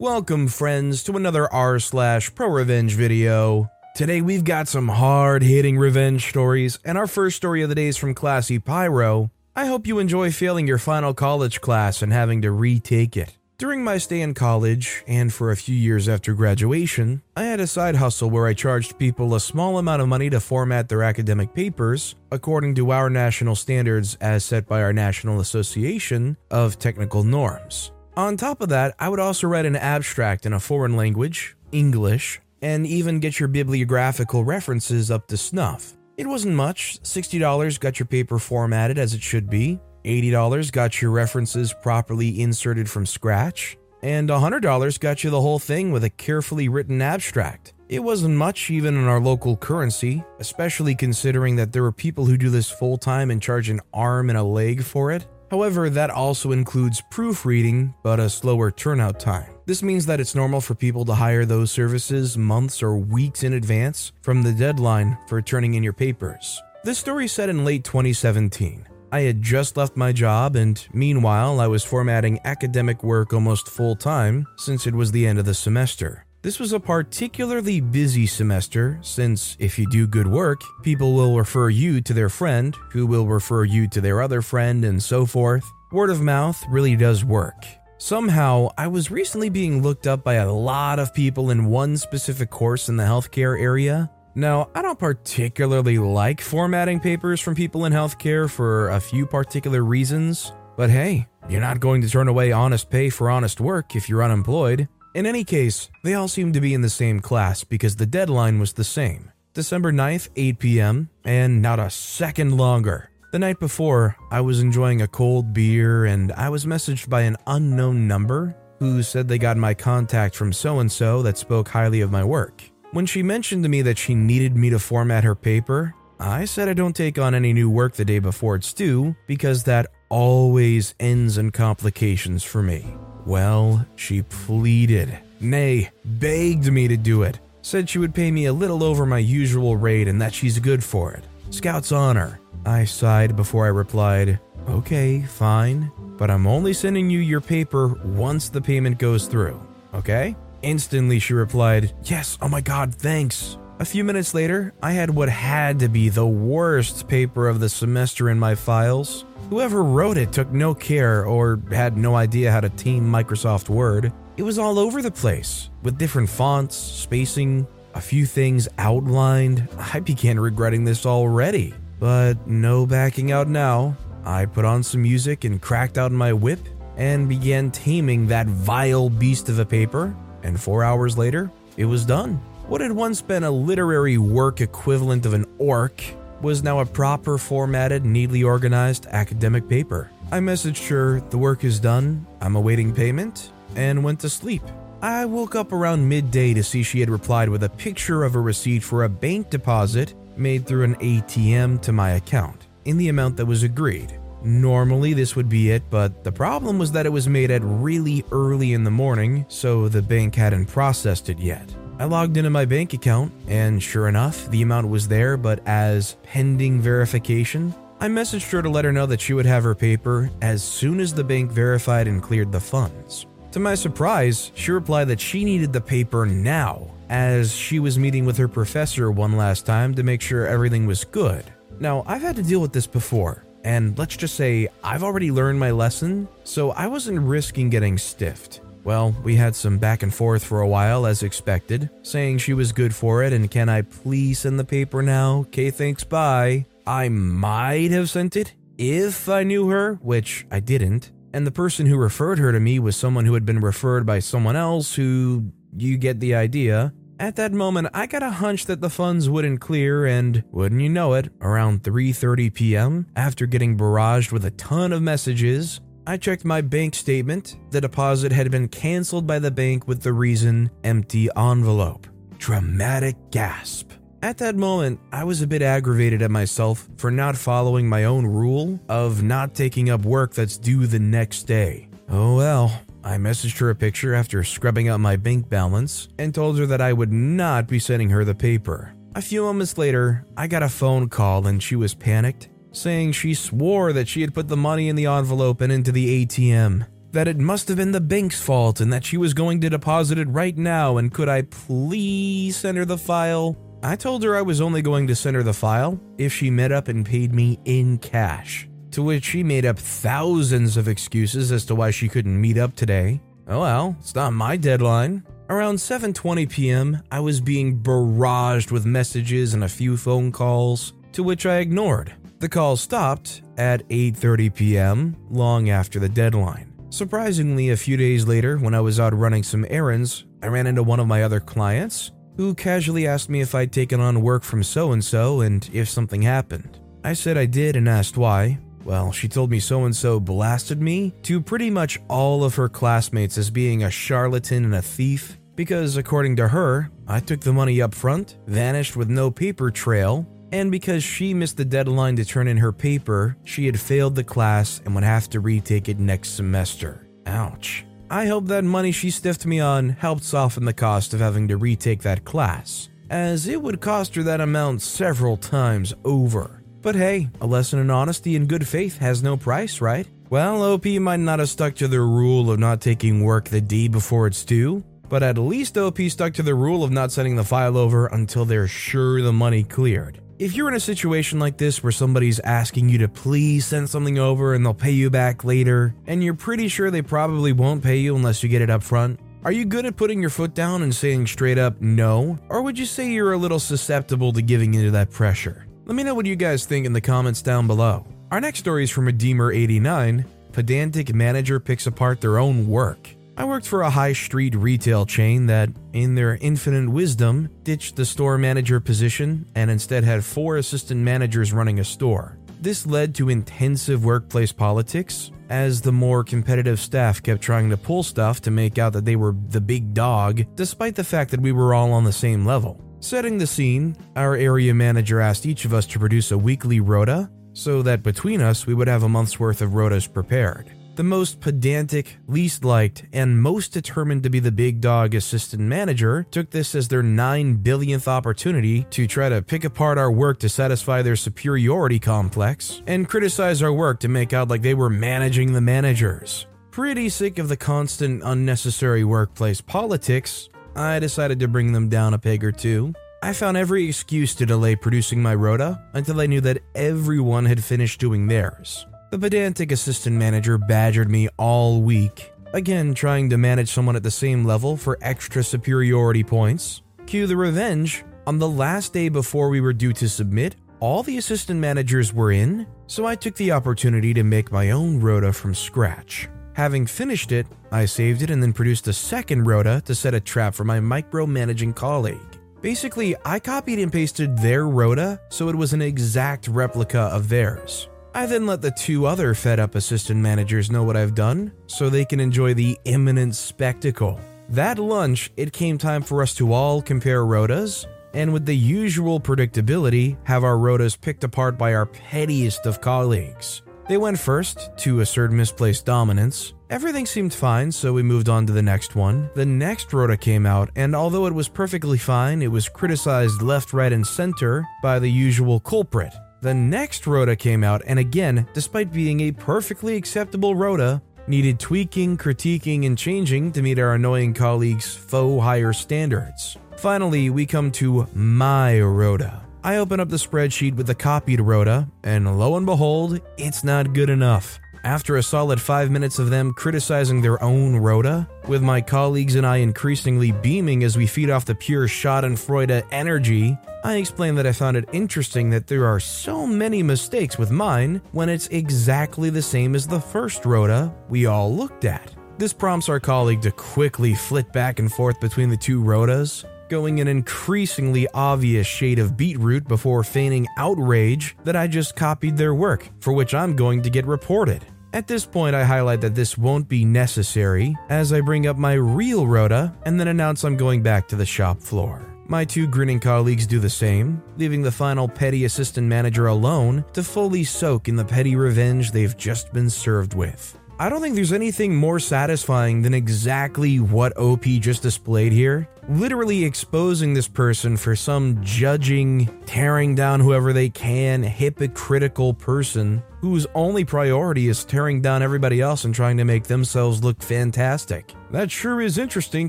Welcome, friends, to another r slash pro revenge video. Today we've got some hard hitting revenge stories, and our first story of the day is from Classy Pyro. I hope you enjoy failing your final college class and having to retake it. During my stay in college, and for a few years after graduation, I had a side hustle where I charged people a small amount of money to format their academic papers according to our national standards as set by our National Association of Technical Norms. On top of that, I would also write an abstract in a foreign language, English, and even get your bibliographical references up to snuff. It wasn't much $60 got your paper formatted as it should be, $80 got your references properly inserted from scratch, and $100 got you the whole thing with a carefully written abstract. It wasn't much even in our local currency, especially considering that there are people who do this full time and charge an arm and a leg for it. However, that also includes proofreading, but a slower turnout time. This means that it's normal for people to hire those services months or weeks in advance from the deadline for turning in your papers. This story set in late 2017. I had just left my job, and meanwhile, I was formatting academic work almost full time since it was the end of the semester. This was a particularly busy semester since if you do good work, people will refer you to their friend, who will refer you to their other friend, and so forth. Word of mouth really does work. Somehow, I was recently being looked up by a lot of people in one specific course in the healthcare area. Now, I don't particularly like formatting papers from people in healthcare for a few particular reasons, but hey, you're not going to turn away honest pay for honest work if you're unemployed. In any case, they all seemed to be in the same class because the deadline was the same December 9th, 8 p.m., and not a second longer. The night before, I was enjoying a cold beer and I was messaged by an unknown number who said they got my contact from so and so that spoke highly of my work. When she mentioned to me that she needed me to format her paper, I said I don't take on any new work the day before it's due because that always ends in complications for me. Well, she pleaded, nay, begged me to do it. Said she would pay me a little over my usual rate and that she's good for it. Scout's honor. I sighed before I replied, Okay, fine, but I'm only sending you your paper once the payment goes through, okay? Instantly, she replied, Yes, oh my god, thanks. A few minutes later, I had what had to be the worst paper of the semester in my files. Whoever wrote it took no care or had no idea how to team Microsoft Word. It was all over the place, with different fonts, spacing, a few things outlined. I began regretting this already. But no backing out now. I put on some music and cracked out my whip and began taming that vile beast of a paper. And four hours later, it was done. What had once been a literary work equivalent of an orc was now a proper formatted, neatly organized academic paper. I messaged her, the work is done, I'm awaiting payment, and went to sleep. I woke up around midday to see she had replied with a picture of a receipt for a bank deposit made through an ATM to my account in the amount that was agreed. Normally, this would be it, but the problem was that it was made at really early in the morning, so the bank hadn't processed it yet. I logged into my bank account, and sure enough, the amount was there, but as pending verification, I messaged her to let her know that she would have her paper as soon as the bank verified and cleared the funds. To my surprise, she replied that she needed the paper now, as she was meeting with her professor one last time to make sure everything was good. Now, I've had to deal with this before, and let's just say I've already learned my lesson, so I wasn't risking getting stiffed. Well, we had some back and forth for a while, as expected, saying she was good for it and can I please send the paper now? Okay, thanks, bye. I might have sent it if I knew her, which I didn't. And the person who referred her to me was someone who had been referred by someone else who. You get the idea. At that moment, I got a hunch that the funds wouldn't clear and wouldn't you know it, around 3:30 p.m., after getting barraged with a ton of messages, I checked my bank statement. The deposit had been canceled by the bank with the reason empty envelope. Dramatic gasp. At that moment, I was a bit aggravated at myself for not following my own rule of not taking up work that's due the next day. Oh well, I messaged her a picture after scrubbing out my bank balance and told her that I would not be sending her the paper. A few moments later, I got a phone call and she was panicked, saying she swore that she had put the money in the envelope and into the ATM that it must have been the bank's fault and that she was going to deposit it right now and could I please send her the file? I told her I was only going to send her the file if she met up and paid me in cash. To which she made up thousands of excuses as to why she couldn't meet up today. Oh well, it's not my deadline. Around 7:20 p.m., I was being barraged with messages and a few phone calls, to which I ignored. The call stopped at 8:30 p.m., long after the deadline. Surprisingly, a few days later, when I was out running some errands, I ran into one of my other clients who casually asked me if I'd taken on work from so and so and if something happened. I said I did and asked why. Well, she told me so and so blasted me to pretty much all of her classmates as being a charlatan and a thief because, according to her, I took the money up front, vanished with no paper trail, and because she missed the deadline to turn in her paper, she had failed the class and would have to retake it next semester. Ouch. I hope that money she stiffed me on helped soften the cost of having to retake that class, as it would cost her that amount several times over. But hey, a lesson in honesty and good faith has no price, right? Well, OP might not have stuck to the rule of not taking work the day before it's due, but at least OP stuck to the rule of not sending the file over until they're sure the money cleared. If you're in a situation like this where somebody's asking you to please send something over and they'll pay you back later, and you're pretty sure they probably won't pay you unless you get it up front, are you good at putting your foot down and saying straight up no? Or would you say you're a little susceptible to giving into that pressure? Let me know what you guys think in the comments down below. Our next story is from Redeemer89 Pedantic manager picks apart their own work. I worked for a high street retail chain that, in their infinite wisdom, ditched the store manager position and instead had four assistant managers running a store. This led to intensive workplace politics, as the more competitive staff kept trying to pull stuff to make out that they were the big dog, despite the fact that we were all on the same level. Setting the scene, our area manager asked each of us to produce a weekly rota so that between us we would have a month's worth of rotas prepared. The most pedantic, least liked, and most determined to be the big dog assistant manager took this as their 9 billionth opportunity to try to pick apart our work to satisfy their superiority complex and criticize our work to make out like they were managing the managers. Pretty sick of the constant unnecessary workplace politics, I decided to bring them down a peg or two. I found every excuse to delay producing my rota until I knew that everyone had finished doing theirs. The pedantic assistant manager badgered me all week, again trying to manage someone at the same level for extra superiority points. Cue the revenge. On the last day before we were due to submit, all the assistant managers were in, so I took the opportunity to make my own rota from scratch. Having finished it, I saved it and then produced a second rota to set a trap for my micromanaging colleague. Basically, I copied and pasted their rota so it was an exact replica of theirs. I then let the two other fed up assistant managers know what I've done so they can enjoy the imminent spectacle. That lunch, it came time for us to all compare rotas, and with the usual predictability, have our rotas picked apart by our pettiest of colleagues. They went first to assert misplaced dominance. Everything seemed fine, so we moved on to the next one. The next rota came out, and although it was perfectly fine, it was criticized left, right, and center by the usual culprit. The next rota came out, and again, despite being a perfectly acceptable rota, needed tweaking, critiquing, and changing to meet our annoying colleagues' faux higher standards. Finally, we come to my rota. I open up the spreadsheet with the copied rota, and lo and behold, it's not good enough. After a solid five minutes of them criticizing their own rota, with my colleagues and I increasingly beaming as we feed off the pure Schadenfreude energy, I explained that I found it interesting that there are so many mistakes with mine when it's exactly the same as the first rota we all looked at. This prompts our colleague to quickly flit back and forth between the two rotas, going an increasingly obvious shade of beetroot before feigning outrage that I just copied their work, for which I'm going to get reported. At this point, I highlight that this won't be necessary as I bring up my real rota and then announce I'm going back to the shop floor. My two grinning colleagues do the same, leaving the final petty assistant manager alone to fully soak in the petty revenge they've just been served with. I don't think there's anything more satisfying than exactly what OP just displayed here. Literally exposing this person for some judging, tearing down whoever they can, hypocritical person whose only priority is tearing down everybody else and trying to make themselves look fantastic. That sure is interesting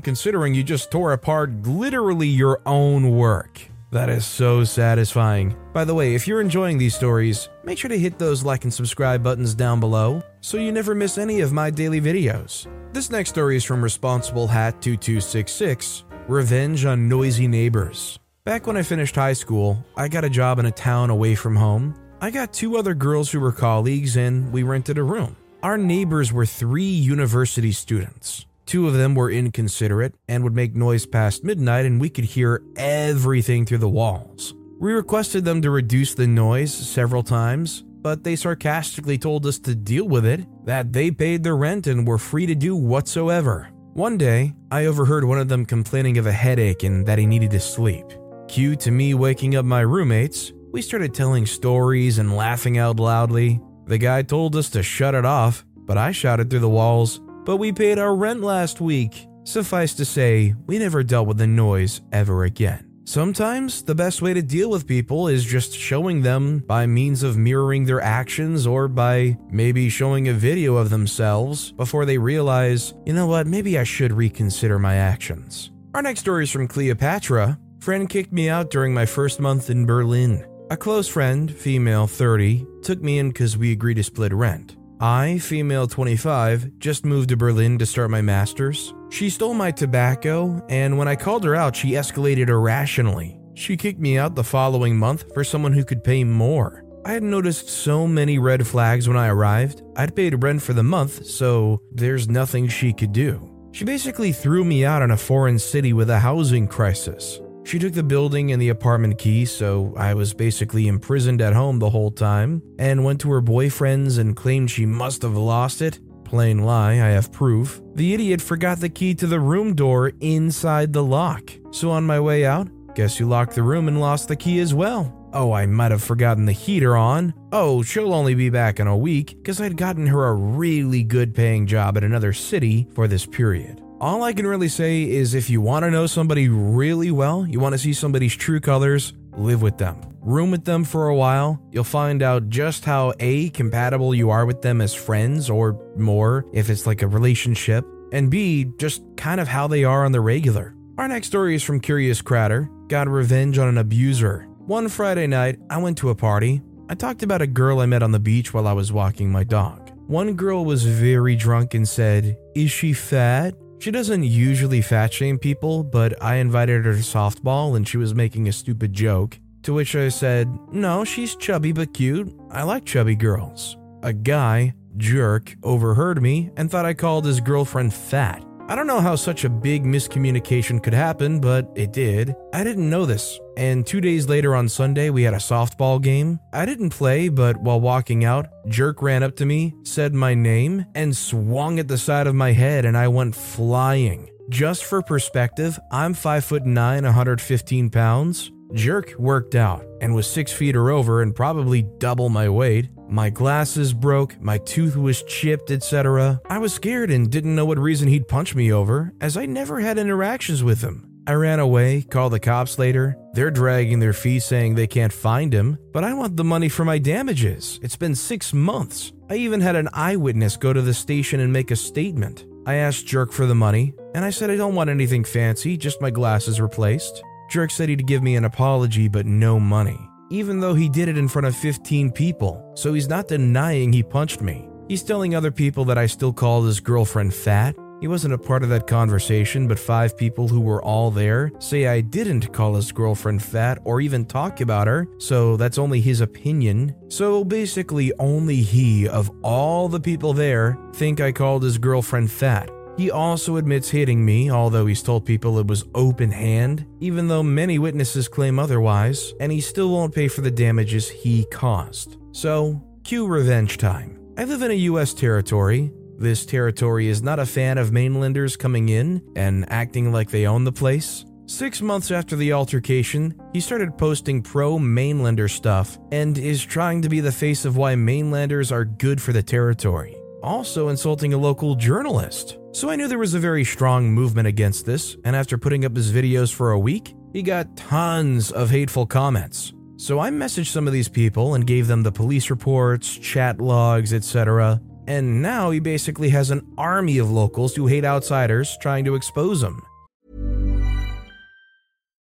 considering you just tore apart literally your own work. That is so satisfying. By the way, if you're enjoying these stories, make sure to hit those like and subscribe buttons down below so you never miss any of my daily videos. This next story is from Responsible Hat 2266 Revenge on Noisy Neighbors. Back when I finished high school, I got a job in a town away from home. I got two other girls who were colleagues and we rented a room. Our neighbors were three university students. Two of them were inconsiderate and would make noise past midnight, and we could hear everything through the walls. We requested them to reduce the noise several times, but they sarcastically told us to deal with it, that they paid their rent and were free to do whatsoever. One day, I overheard one of them complaining of a headache and that he needed to sleep. Cue to me waking up my roommates, we started telling stories and laughing out loudly. The guy told us to shut it off, but I shouted through the walls, but we paid our rent last week. Suffice to say, we never dealt with the noise ever again. Sometimes the best way to deal with people is just showing them by means of mirroring their actions or by maybe showing a video of themselves before they realize, you know what, maybe I should reconsider my actions. Our next story is from Cleopatra. Friend kicked me out during my first month in Berlin. A close friend, female 30, took me in because we agreed to split rent. I, female 25, just moved to Berlin to start my master's. She stole my tobacco, and when I called her out, she escalated irrationally. She kicked me out the following month for someone who could pay more. I had noticed so many red flags when I arrived. I'd paid rent for the month, so there's nothing she could do. She basically threw me out in a foreign city with a housing crisis. She took the building and the apartment key, so I was basically imprisoned at home the whole time, and went to her boyfriend's and claimed she must have lost it. Plain lie, I have proof. The idiot forgot the key to the room door inside the lock. So on my way out, guess who locked the room and lost the key as well? Oh, I might have forgotten the heater on. Oh, she'll only be back in a week because I'd gotten her a really good paying job at another city for this period. All I can really say is if you want to know somebody really well, you want to see somebody's true colors, live with them. Room with them for a while, you'll find out just how A, compatible you are with them as friends or more if it's like a relationship, and B, just kind of how they are on the regular. Our next story is from Curious Crater Got revenge on an abuser. One Friday night, I went to a party. I talked about a girl I met on the beach while I was walking my dog. One girl was very drunk and said, Is she fat? She doesn't usually fat shame people, but I invited her to softball and she was making a stupid joke. To which I said, No, she's chubby but cute. I like chubby girls. A guy, jerk, overheard me and thought I called his girlfriend fat. I don't know how such a big miscommunication could happen, but it did. I didn't know this. And two days later on Sunday, we had a softball game. I didn't play, but while walking out, Jerk ran up to me, said my name, and swung at the side of my head, and I went flying. Just for perspective, I'm 5 foot 9, 115 pounds. Jerk worked out and was 6 feet or over and probably double my weight. My glasses broke, my tooth was chipped, etc. I was scared and didn't know what reason he'd punch me over, as I never had interactions with him. I ran away, called the cops later. They're dragging their feet saying they can't find him, but I want the money for my damages. It's been six months. I even had an eyewitness go to the station and make a statement. I asked Jerk for the money, and I said I don't want anything fancy, just my glasses replaced. Jerk said he'd give me an apology, but no money even though he did it in front of 15 people, so he's not denying he punched me. He's telling other people that I still called his girlfriend fat. He wasn't a part of that conversation, but five people who were all there say I didn't call his girlfriend fat or even talk about her, so that's only his opinion. So basically, only he, of all the people there, think I called his girlfriend fat. He also admits hitting me, although he's told people it was open hand, even though many witnesses claim otherwise, and he still won't pay for the damages he caused. So, cue revenge time. I live in a US territory. This territory is not a fan of mainlanders coming in and acting like they own the place. Six months after the altercation, he started posting pro mainlander stuff and is trying to be the face of why mainlanders are good for the territory, also insulting a local journalist. So I knew there was a very strong movement against this, and after putting up his videos for a week, he got tons of hateful comments. So I messaged some of these people and gave them the police reports, chat logs, etc. And now he basically has an army of locals who hate outsiders trying to expose him.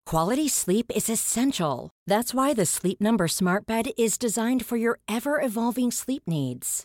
Quality sleep is essential. That's why the Sleep Number Smart Bed is designed for your ever evolving sleep needs.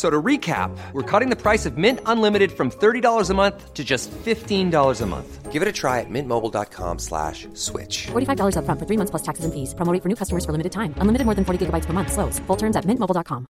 So to recap, we're cutting the price of Mint Unlimited from $30 a month to just $15 a month. Give it a try at mintmobile.com slash switch. $45 upfront for three months plus taxes and fees. Promo rate for new customers for limited time. Unlimited more than 40 gigabytes per month. Slows. Full terms at mintmobile.com.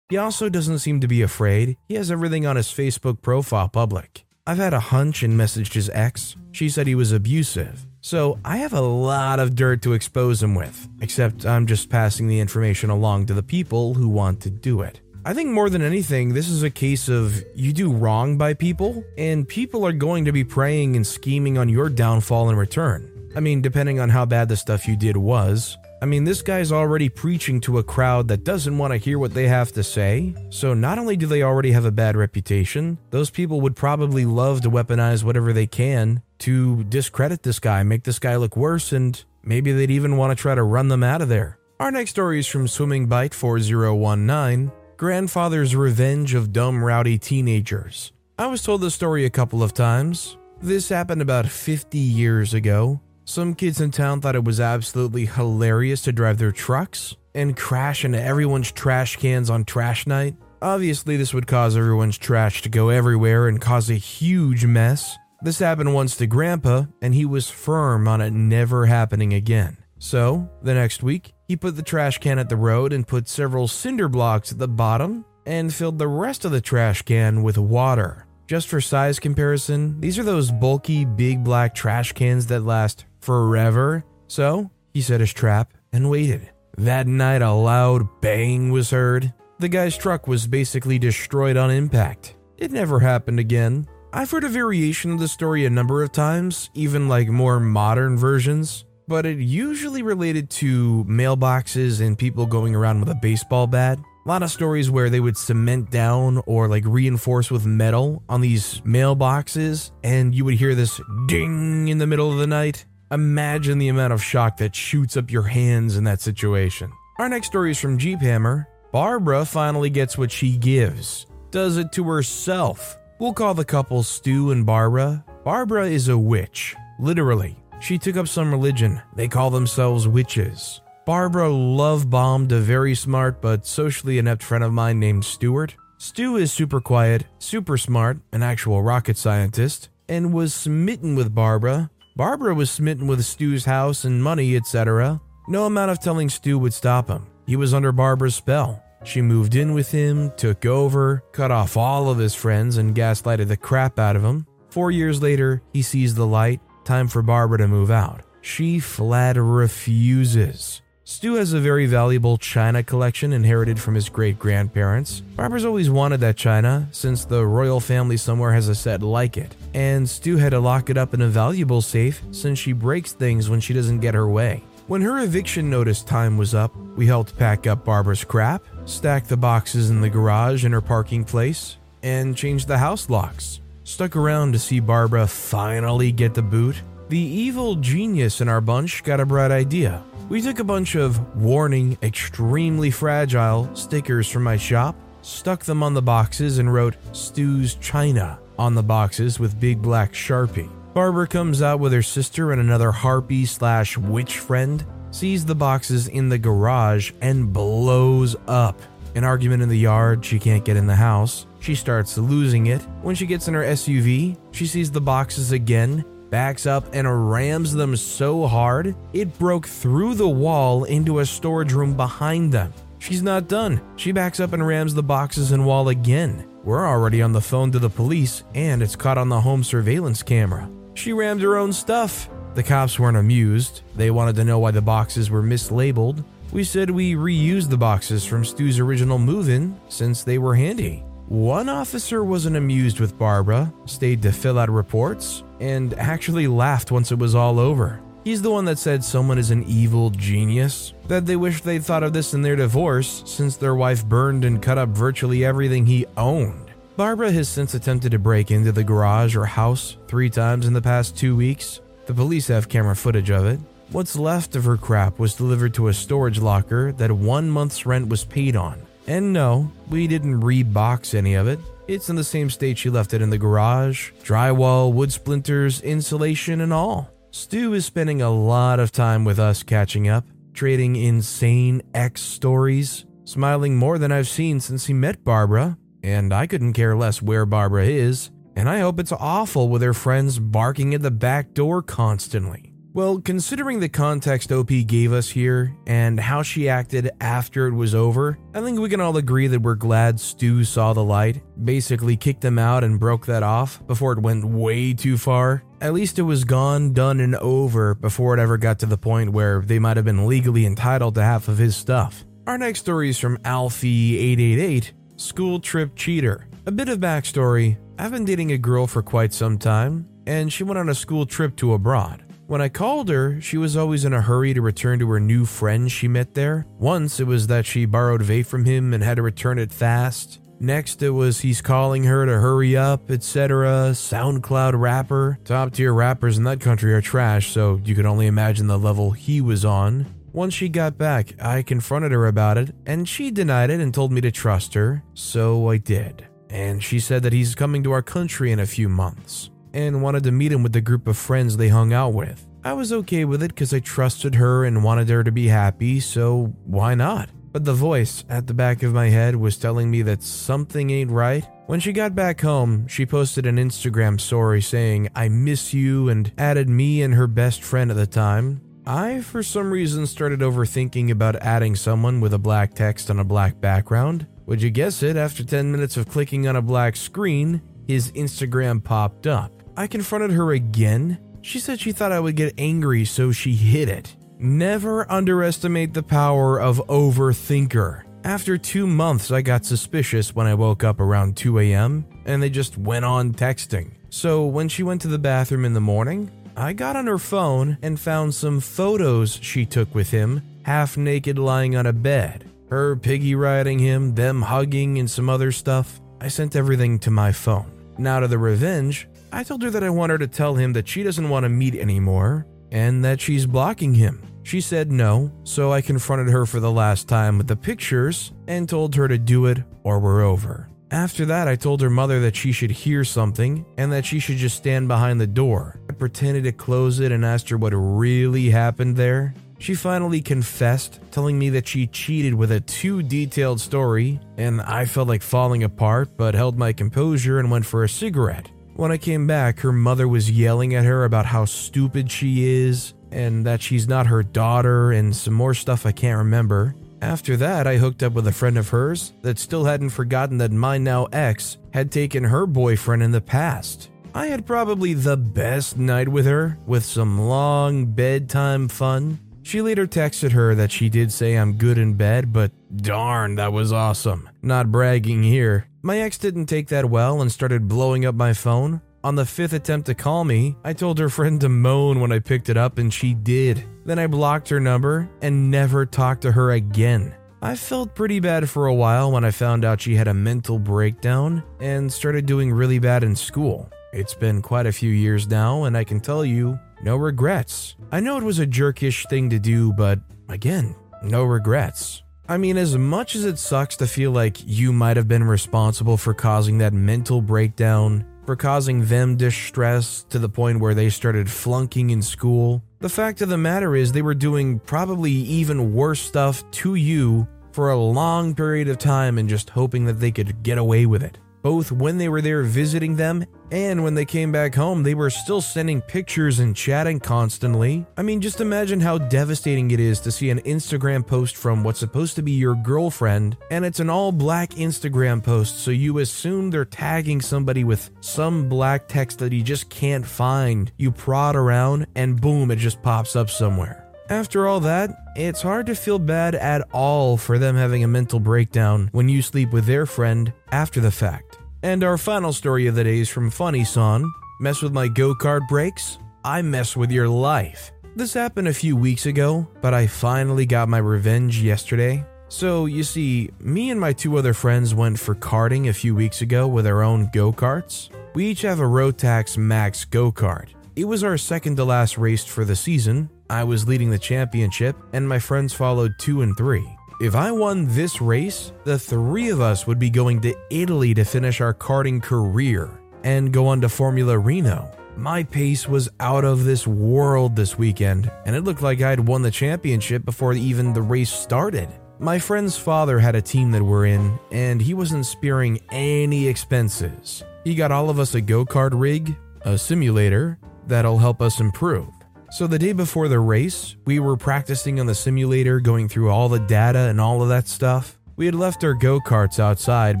He also doesn't seem to be afraid. He has everything on his Facebook profile public. I've had a hunch and messaged his ex. She said he was abusive. So I have a lot of dirt to expose him with, except I'm just passing the information along to the people who want to do it. I think more than anything, this is a case of you do wrong by people, and people are going to be preying and scheming on your downfall in return. I mean, depending on how bad the stuff you did was. I mean, this guy's already preaching to a crowd that doesn't want to hear what they have to say. So, not only do they already have a bad reputation, those people would probably love to weaponize whatever they can to discredit this guy, make this guy look worse, and maybe they'd even want to try to run them out of there. Our next story is from Swimming Bite 4019 Grandfather's Revenge of Dumb Rowdy Teenagers. I was told this story a couple of times. This happened about 50 years ago. Some kids in town thought it was absolutely hilarious to drive their trucks and crash into everyone's trash cans on trash night. Obviously, this would cause everyone's trash to go everywhere and cause a huge mess. This happened once to Grandpa, and he was firm on it never happening again. So, the next week, he put the trash can at the road and put several cinder blocks at the bottom and filled the rest of the trash can with water. Just for size comparison, these are those bulky, big black trash cans that last forever. So, he set his trap and waited. That night, a loud bang was heard. The guy's truck was basically destroyed on impact. It never happened again. I've heard a variation of the story a number of times, even like more modern versions, but it usually related to mailboxes and people going around with a baseball bat. A lot of stories where they would cement down or like reinforce with metal on these mailboxes, and you would hear this ding in the middle of the night. Imagine the amount of shock that shoots up your hands in that situation. Our next story is from Jeep Hammer. Barbara finally gets what she gives, does it to herself. We'll call the couple Stu and Barbara. Barbara is a witch, literally. She took up some religion. They call themselves witches. Barbara love bombed a very smart but socially inept friend of mine named Stuart. Stu is super quiet, super smart, an actual rocket scientist, and was smitten with Barbara. Barbara was smitten with Stu's house and money, etc. No amount of telling Stu would stop him. He was under Barbara's spell. She moved in with him, took over, cut off all of his friends, and gaslighted the crap out of him. Four years later, he sees the light. Time for Barbara to move out. She flat refuses. Stu has a very valuable china collection inherited from his great grandparents. Barbara's always wanted that china, since the royal family somewhere has a set like it. And Stu had to lock it up in a valuable safe since she breaks things when she doesn't get her way. When her eviction notice time was up, we helped pack up Barbara's crap, stack the boxes in the garage in her parking place, and change the house locks. Stuck around to see Barbara finally get the boot. The evil genius in our bunch got a bright idea. We took a bunch of warning, extremely fragile stickers from my shop, stuck them on the boxes, and wrote Stu's China on the boxes with big black Sharpie. Barbara comes out with her sister and another harpy slash witch friend, sees the boxes in the garage, and blows up. An argument in the yard, she can't get in the house. She starts losing it. When she gets in her SUV, she sees the boxes again, backs up, and rams them so hard it broke through the wall into a storage room behind them. She's not done. She backs up and rams the boxes and wall again. We're already on the phone to the police, and it's caught on the home surveillance camera. She rammed her own stuff. The cops weren't amused. They wanted to know why the boxes were mislabeled. We said we reused the boxes from Stu's original move in since they were handy. One officer wasn't amused with Barbara, stayed to fill out reports, and actually laughed once it was all over. He's the one that said someone is an evil genius, that they wish they'd thought of this in their divorce since their wife burned and cut up virtually everything he owned. Barbara has since attempted to break into the garage or house three times in the past two weeks. The police have camera footage of it. What's left of her crap was delivered to a storage locker that one month's rent was paid on. And no, we didn't rebox any of it. It's in the same state she left it in the garage drywall, wood splinters, insulation, and all. Stu is spending a lot of time with us catching up, trading insane ex stories, smiling more than I've seen since he met Barbara, and I couldn't care less where Barbara is, and I hope it's awful with her friends barking at the back door constantly. Well, considering the context OP gave us here and how she acted after it was over, I think we can all agree that we're glad Stu saw the light, basically kicked them out and broke that off before it went way too far. At least it was gone, done, and over before it ever got to the point where they might have been legally entitled to half of his stuff. Our next story is from Alfie888 School Trip Cheater. A bit of backstory I've been dating a girl for quite some time, and she went on a school trip to abroad. When I called her, she was always in a hurry to return to her new friends she met there. Once it was that she borrowed vape from him and had to return it fast. Next it was he's calling her to hurry up, etc. SoundCloud rapper. Top tier rappers in that country are trash, so you can only imagine the level he was on. Once she got back, I confronted her about it, and she denied it and told me to trust her, so I did. And she said that he's coming to our country in a few months and wanted to meet him with the group of friends they hung out with. I was okay with it because I trusted her and wanted her to be happy, so why not? But the voice at the back of my head was telling me that something ain't right. When she got back home, she posted an Instagram story saying, I miss you, and added me and her best friend at the time. I, for some reason, started overthinking about adding someone with a black text on a black background. Would you guess it? After 10 minutes of clicking on a black screen, his Instagram popped up. I confronted her again. She said she thought I would get angry, so she hid it. Never underestimate the power of overthinker. After two months, I got suspicious when I woke up around 2 a.m., and they just went on texting. So when she went to the bathroom in the morning, I got on her phone and found some photos she took with him, half naked lying on a bed. Her piggy riding him, them hugging, and some other stuff. I sent everything to my phone. Now to the revenge, I told her that I want her to tell him that she doesn't want to meet anymore and that she's blocking him. She said no, so I confronted her for the last time with the pictures and told her to do it or we're over. After that, I told her mother that she should hear something and that she should just stand behind the door. I pretended to close it and asked her what really happened there. She finally confessed, telling me that she cheated with a too detailed story, and I felt like falling apart but held my composure and went for a cigarette. When I came back, her mother was yelling at her about how stupid she is and that she's not her daughter and some more stuff I can't remember. After that, I hooked up with a friend of hers that still hadn't forgotten that my now ex had taken her boyfriend in the past. I had probably the best night with her, with some long bedtime fun. She later texted her that she did say I'm good in bed, but darn, that was awesome. Not bragging here. My ex didn't take that well and started blowing up my phone. On the fifth attempt to call me, I told her friend to moan when I picked it up, and she did. Then I blocked her number and never talked to her again. I felt pretty bad for a while when I found out she had a mental breakdown and started doing really bad in school. It's been quite a few years now, and I can tell you, no regrets. I know it was a jerkish thing to do, but again, no regrets. I mean, as much as it sucks to feel like you might have been responsible for causing that mental breakdown, for causing them distress to the point where they started flunking in school, the fact of the matter is they were doing probably even worse stuff to you for a long period of time and just hoping that they could get away with it both when they were there visiting them and when they came back home, they were still sending pictures and chatting constantly. I mean, just imagine how devastating it is to see an Instagram post from what's supposed to be your girlfriend, and it's an all black Instagram post, so you assume they're tagging somebody with some black text that you just can't find. You prod around, and boom, it just pops up somewhere. After all that, it's hard to feel bad at all for them having a mental breakdown when you sleep with their friend after the fact. And our final story of the day is from Funny Son. Mess with my go kart brakes? I mess with your life. This happened a few weeks ago, but I finally got my revenge yesterday. So, you see, me and my two other friends went for karting a few weeks ago with our own go karts. We each have a Rotax Max go kart. It was our second to last race for the season. I was leading the championship, and my friends followed two and three. If I won this race, the three of us would be going to Italy to finish our karting career and go on to Formula Renault. My pace was out of this world this weekend, and it looked like I'd won the championship before even the race started. My friend's father had a team that we're in, and he wasn't sparing any expenses. He got all of us a go kart rig, a simulator that'll help us improve. So, the day before the race, we were practicing on the simulator, going through all the data and all of that stuff. We had left our go karts outside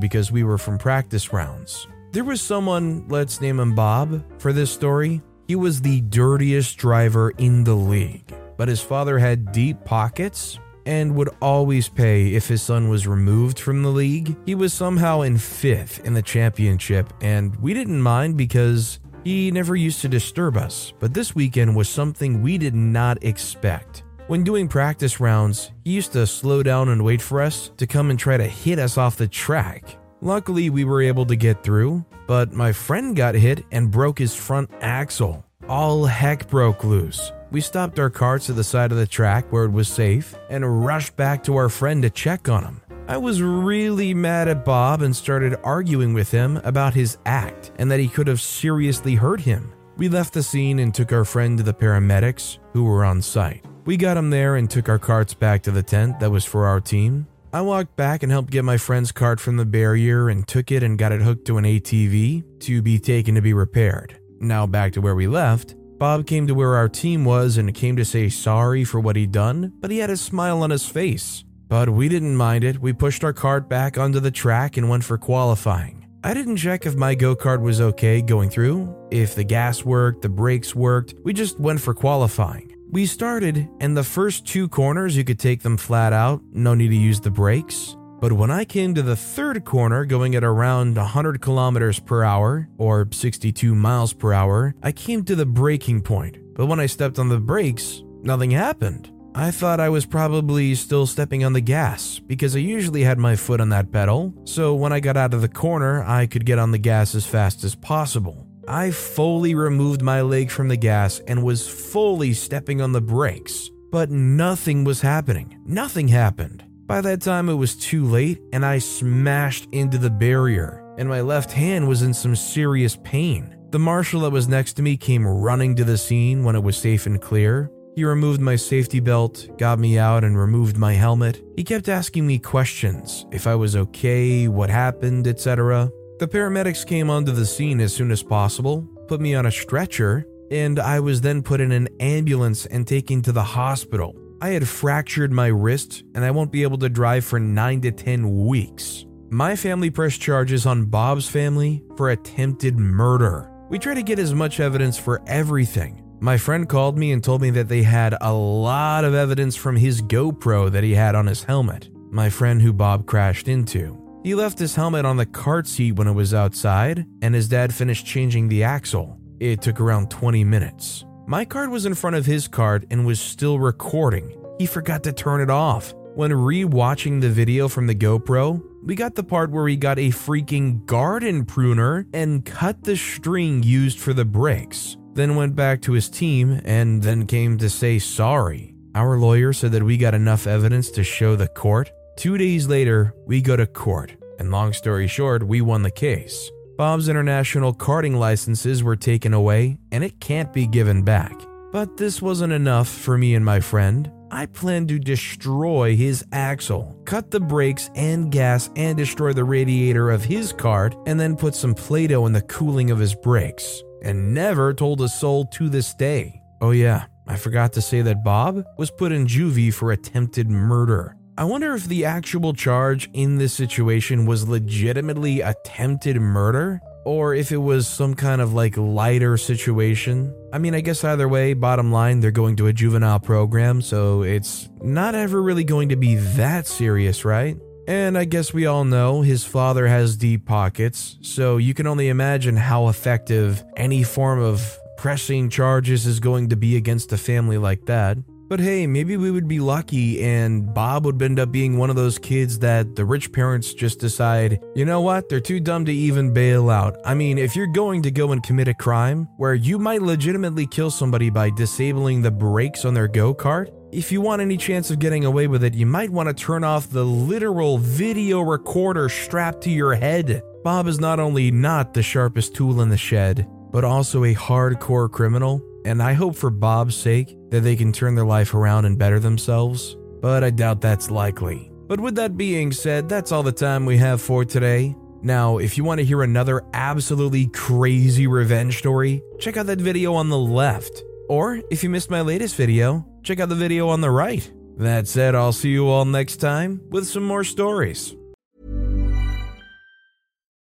because we were from practice rounds. There was someone, let's name him Bob, for this story. He was the dirtiest driver in the league, but his father had deep pockets and would always pay if his son was removed from the league. He was somehow in fifth in the championship, and we didn't mind because he never used to disturb us, but this weekend was something we did not expect. When doing practice rounds, he used to slow down and wait for us to come and try to hit us off the track. Luckily, we were able to get through, but my friend got hit and broke his front axle. All heck broke loose. We stopped our carts to the side of the track where it was safe and rushed back to our friend to check on him. I was really mad at Bob and started arguing with him about his act and that he could have seriously hurt him. We left the scene and took our friend to the paramedics who were on site. We got him there and took our carts back to the tent that was for our team. I walked back and helped get my friend's cart from the barrier and took it and got it hooked to an ATV to be taken to be repaired. Now back to where we left. Bob came to where our team was and came to say sorry for what he'd done, but he had a smile on his face. But we didn't mind it. We pushed our cart back onto the track and went for qualifying. I didn't check if my go kart was okay going through, if the gas worked, the brakes worked. We just went for qualifying. We started, and the first two corners you could take them flat out, no need to use the brakes. But when I came to the third corner, going at around 100 kilometers per hour, or 62 miles per hour, I came to the braking point. But when I stepped on the brakes, nothing happened. I thought I was probably still stepping on the gas because I usually had my foot on that pedal, so when I got out of the corner, I could get on the gas as fast as possible. I fully removed my leg from the gas and was fully stepping on the brakes, but nothing was happening. Nothing happened. By that time, it was too late, and I smashed into the barrier, and my left hand was in some serious pain. The marshal that was next to me came running to the scene when it was safe and clear, he removed my safety belt, got me out, and removed my helmet. He kept asking me questions if I was okay, what happened, etc. The paramedics came onto the scene as soon as possible, put me on a stretcher, and I was then put in an ambulance and taken to the hospital. I had fractured my wrist, and I won't be able to drive for 9 to 10 weeks. My family pressed charges on Bob's family for attempted murder. We try to get as much evidence for everything, my friend called me and told me that they had a lot of evidence from his GoPro that he had on his helmet. My friend who Bob crashed into. He left his helmet on the cart seat when it was outside, and his dad finished changing the axle. It took around 20 minutes. My cart was in front of his cart and was still recording. He forgot to turn it off. When re watching the video from the GoPro, we got the part where he got a freaking garden pruner and cut the string used for the brakes. Then went back to his team, and then came to say sorry. Our lawyer said that we got enough evidence to show the court. Two days later, we go to court, and long story short, we won the case. Bob's international karting licenses were taken away, and it can't be given back. But this wasn't enough for me and my friend. I planned to destroy his axle, cut the brakes and gas, and destroy the radiator of his cart, and then put some Play Doh in the cooling of his brakes. And never told a soul to this day. Oh, yeah, I forgot to say that Bob was put in juvie for attempted murder. I wonder if the actual charge in this situation was legitimately attempted murder or if it was some kind of like lighter situation. I mean, I guess either way, bottom line, they're going to a juvenile program, so it's not ever really going to be that serious, right? And I guess we all know his father has deep pockets, so you can only imagine how effective any form of pressing charges is going to be against a family like that. But hey, maybe we would be lucky and Bob would end up being one of those kids that the rich parents just decide, you know what, they're too dumb to even bail out. I mean, if you're going to go and commit a crime where you might legitimately kill somebody by disabling the brakes on their go kart, if you want any chance of getting away with it, you might want to turn off the literal video recorder strapped to your head. Bob is not only not the sharpest tool in the shed, but also a hardcore criminal and I hope for Bob's sake that they can turn their life around and better themselves, but I doubt that's likely. But with that being said, that's all the time we have for today. Now, if you want to hear another absolutely crazy revenge story, check out that video on the left. Or if you missed my latest video, check out the video on the right. That said, I'll see you all next time with some more stories.